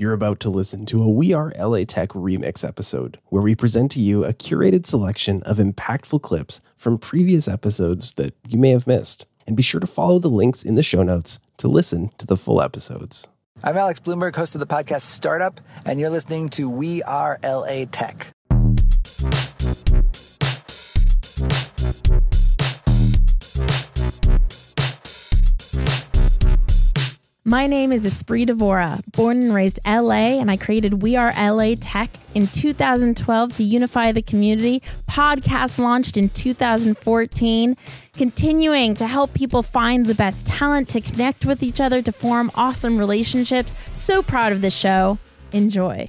You're about to listen to a We Are LA Tech remix episode where we present to you a curated selection of impactful clips from previous episodes that you may have missed. And be sure to follow the links in the show notes to listen to the full episodes. I'm Alex Blumberg, host of the podcast Startup, and you're listening to We Are LA Tech. My name is Espree Devora, born and raised LA, and I created We Are LA Tech in 2012 to unify the community. Podcast launched in 2014, continuing to help people find the best talent, to connect with each other, to form awesome relationships. So proud of this show. Enjoy.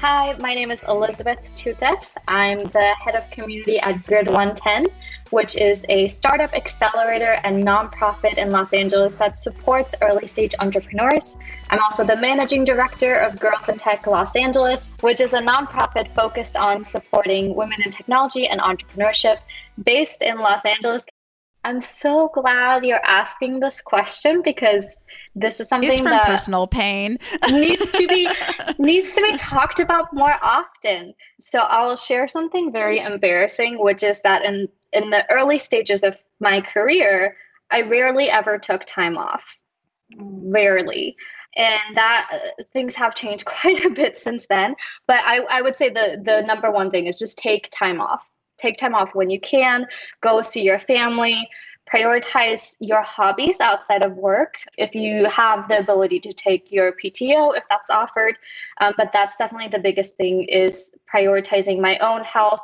Hi, my name is Elisabeth Tuttass. I'm the head of community at Grid 110, which is a startup accelerator and nonprofit in Los Angeles that supports early stage entrepreneurs. I'm also the managing director of Girls in Tech Los Angeles, which is a nonprofit focused on supporting women in technology and entrepreneurship based in Los Angeles. I'm so glad you're asking this question because this is something It's from that personal pain. needs to be needs to be talked about more often. So I'll share something very embarrassing, which is that in in the early stages of my career, I rarely ever took time off. Rarely. And that uh, things have changed quite a bit since then. But I, I would say the the number one thing is just take time off. Take time off when you can. Go see your family prioritize your hobbies outside of work if you have the ability to take your pto if that's offered um, but that's definitely the biggest thing is prioritizing my own health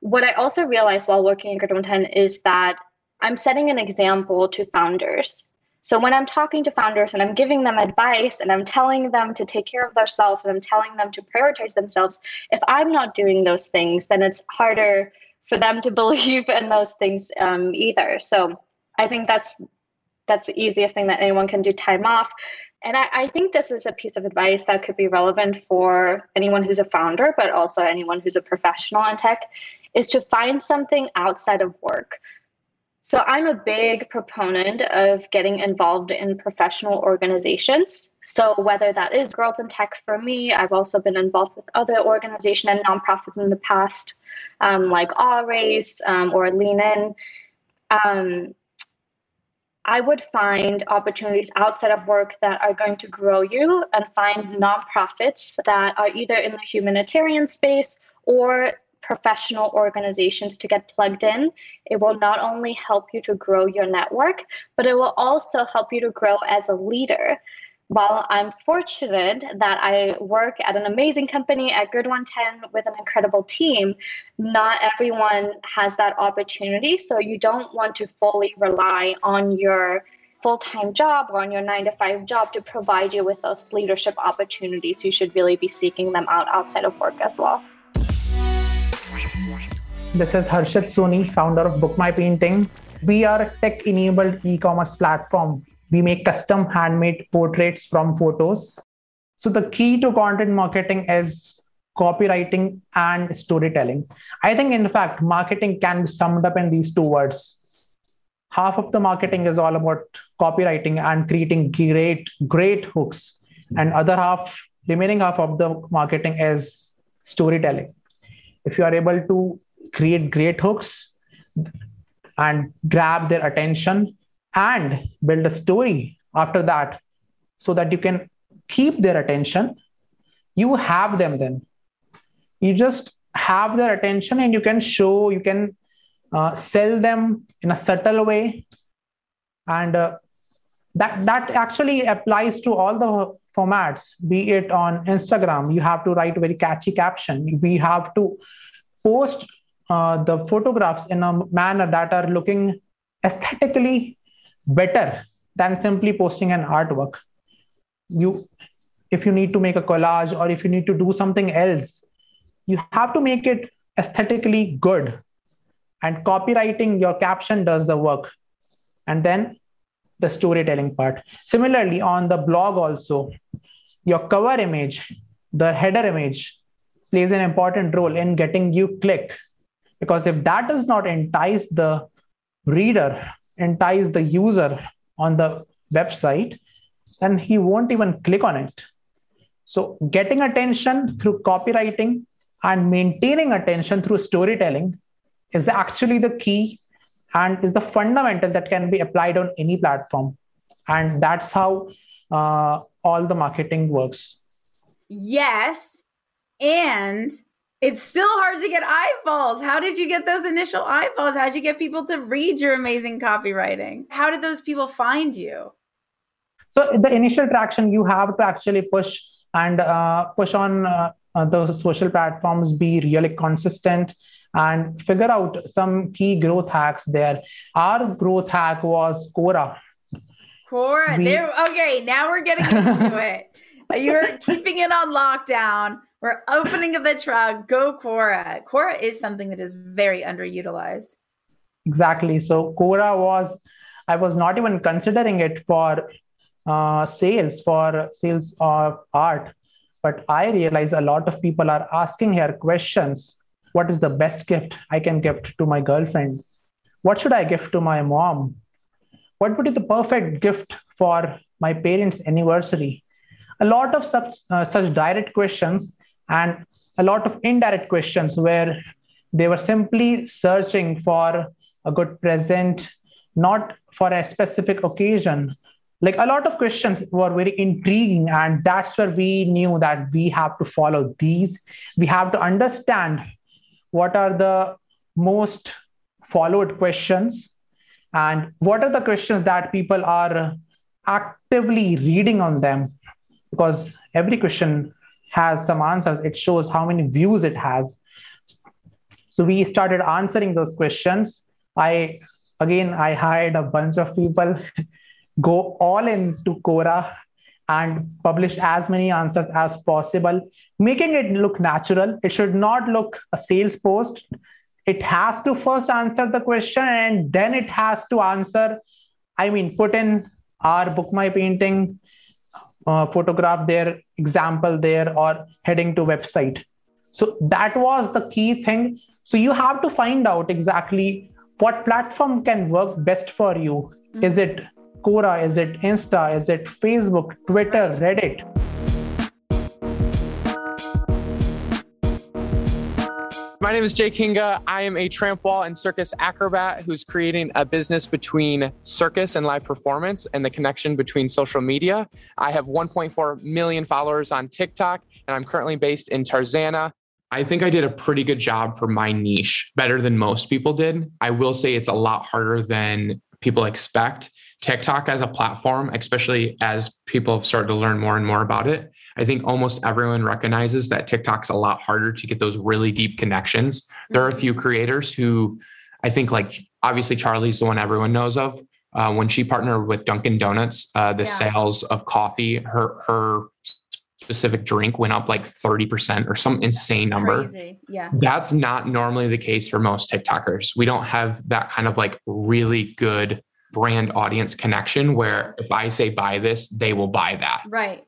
what i also realized while working in Grid 110 is that i'm setting an example to founders so when i'm talking to founders and i'm giving them advice and i'm telling them to take care of themselves and i'm telling them to prioritize themselves if i'm not doing those things then it's harder for them to believe in those things um, either so I think that's that's the easiest thing that anyone can do time off. And I, I, think this is a piece of advice that could be relevant for anyone who's a founder, but also anyone who's a professional in tech, is to find something outside of work. So I'm a big proponent of getting involved in professional organizations. So whether that is Girls in Tech for me, I've also been involved with other organizations and nonprofits in the past, um, like Race um, or Lean In. Um, I would find opportunities outside of work that are going to grow you and find nonprofits that are either in the humanitarian space or professional organizations to get plugged in. It will not only help you to grow your network, but it will also help you to grow as a leader while I'm fortunate that I work at an amazing company at Grid 110 with an incredible team, not everyone has that opportunity. So you don't want to fully rely on your full time job or on your nine to five job to provide you with those leadership opportunities. You should really be seeking them out outside of work as well. This is Harshit Soni, founder of Book My Painting. We are a tech enabled e commerce platform we make custom handmade portraits from photos. So the key to content marketing is copywriting and storytelling. I think, in fact, marketing can be summed up in these two words. Half of the marketing is all about copywriting and creating great, great hooks. And other half, remaining half of the marketing is storytelling. If you are able to create great hooks and grab their attention and build a story after that so that you can keep their attention. You have them then. You just have their attention and you can show you can uh, sell them in a subtle way. And uh, that that actually applies to all the formats be it on instagram you have to write a very catchy caption. We have to post uh, the photographs in a manner that are looking aesthetically better than simply posting an artwork you if you need to make a collage or if you need to do something else, you have to make it aesthetically good. And copywriting your caption does the work. And then the storytelling part. Similarly, on the blog, also, your cover image, the header image, plays an important role in getting you click. Because if that does not entice the reader, entice the user on the website, then he won't even click on it. So, getting attention through copywriting and maintaining attention through storytelling is actually the key and is the fundamental that can be applied on any platform. And that's how uh, all the marketing works. Yes. And it's still hard to get eyeballs. How did you get those initial eyeballs? How did you get people to read your amazing copywriting? How did those people find you? So the initial traction you have to actually push and uh, push on uh, uh, the social platforms, be really consistent and figure out some key growth hacks there. Our growth hack was Quora. Quora, we, there. Okay, now we're getting into it. You're keeping it on lockdown. We're opening up the truck. Go Quora. Quora is something that is very underutilized. Exactly. So Quora was, I was not even considering it for uh, sales, for sales of art. But I realize a lot of people are asking here questions. What is the best gift I can gift to my girlfriend? What should I gift to my mom? What would be the perfect gift for my parents' anniversary? A lot of such, uh, such direct questions and a lot of indirect questions where they were simply searching for a good present, not for a specific occasion. Like a lot of questions were very intriguing, and that's where we knew that we have to follow these. We have to understand what are the most followed questions and what are the questions that people are actively reading on them because every question has some answers. It shows how many views it has. So we started answering those questions. I again i hired a bunch of people go all into quora and publish as many answers as possible making it look natural. It should not look a sales post. It has to first answer the question and then it has to answer i mean put in our book my painting uh, photograph their example there or heading to website. So that was the key thing. So you have to find out exactly what platform can work best for you. Is it quora? Is it insta? Is it facebook? Twitter? Reddit My name is Jake Hinga. I am a tramp wall and circus acrobat who's creating a business between circus and live performance and the connection between social media. I have 1.4 million followers on TikTok, and I'm currently based in Tarzana. I think I did a pretty good job for my niche, better than most people did. I will say it's a lot harder than people expect. TikTok as a platform, especially as people have started to learn more and more about it, I think almost everyone recognizes that TikTok's a lot harder to get those really deep connections. There are a few mm-hmm. creators who I think, like obviously, Charli's the one everyone knows of. Uh, when she partnered with Dunkin' Donuts, uh, the yeah. sales of coffee, her her specific drink went up like 30% or some insane number. Crazy. Yeah. That's not normally the case for most TikTokers. We don't have that kind of like really good brand audience connection where if I say buy this, they will buy that. Right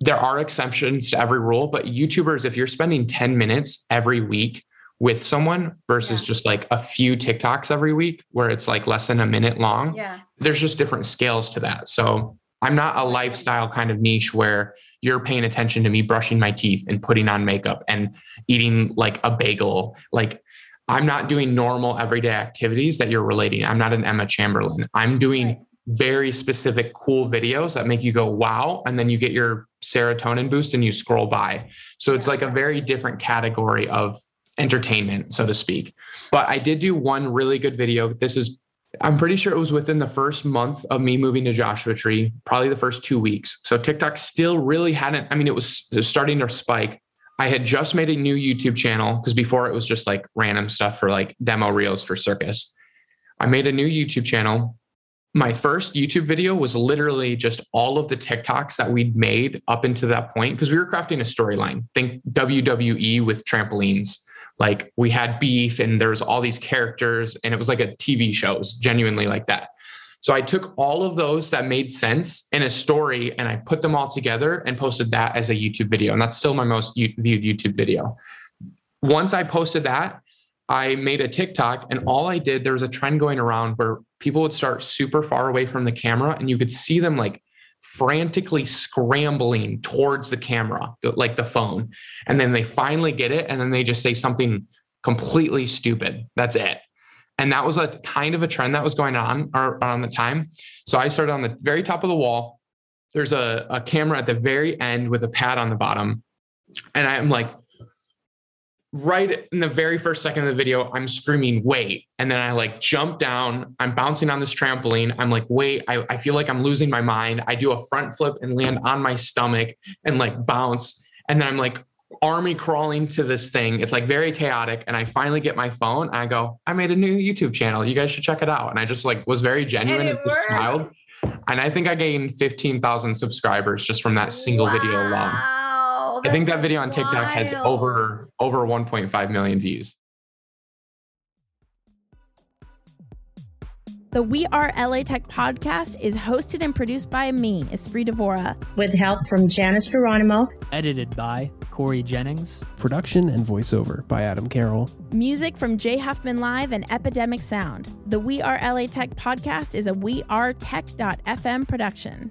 there are exceptions to every rule, but YouTubers, if you're spending 10 minutes every week with someone versus yeah. just like a few TikToks every week where it's like less than a minute long, yeah. there's just different scales to that. So I'm not a lifestyle kind of niche where you're paying attention to me brushing my teeth and putting on makeup and eating like a bagel. Like I'm not doing normal everyday activities that you're relating. I'm not an Emma Chamberlain. I'm doing right very specific cool videos that make you go wow and then you get your serotonin boost and you scroll by. So it's like a very different category of entertainment so to speak. But i did do one really good video. This is i'm pretty sure it was within the first month of me moving to joshua tree probably the first two weeks. So tiktok still really hadn't i mean it was, it was starting to spike. I had just made a new youtube channel because before it was just like random stuff for like demo reels for circus. I made a new youtube channel my first YouTube video was literally just all of the TikToks that we'd made up into that point because we were crafting a storyline. Think WWE with trampolines. Like we had beef and there's all these characters and it was like a TV show. Was genuinely like that. So I took all of those that made sense in a story and I put them all together and posted that as a YouTube video. And that's still my most viewed YouTube video. Once I posted that, I made a TikTok and all I did, there was a trend going around where people would start super far away from the camera and you could see them like frantically scrambling towards the camera, like the phone. And then they finally get it. And then they just say something completely stupid. That's it. And that was a kind of a trend that was going on around the time. So I started on the very top of the wall. There's a, a camera at the very end with a pad on the bottom. And I'm like, right in the very first second of the video, I'm screaming, wait. And then I like jump down. I'm bouncing on this trampoline. I'm like, wait, I, I feel like I'm losing my mind. I do a front flip and land on my stomach and like bounce. And then I'm like army crawling to this thing. It's like very chaotic. And I finally get my phone. I go, I made a new YouTube channel. You guys should check it out. And I just like was very genuine and, and just smiled. And I think I gained 15,000 subscribers just from that single wow. video alone. I think that video on TikTok wild. has over over 1.5 million views. The We Are LA Tech podcast is hosted and produced by me, Espree Devora, with help from Janice Geronimo, edited by Corey Jennings, production and voiceover by Adam Carroll, music from Jay Huffman Live and Epidemic Sound. The We Are LA Tech podcast is a We Are Tech.fm production.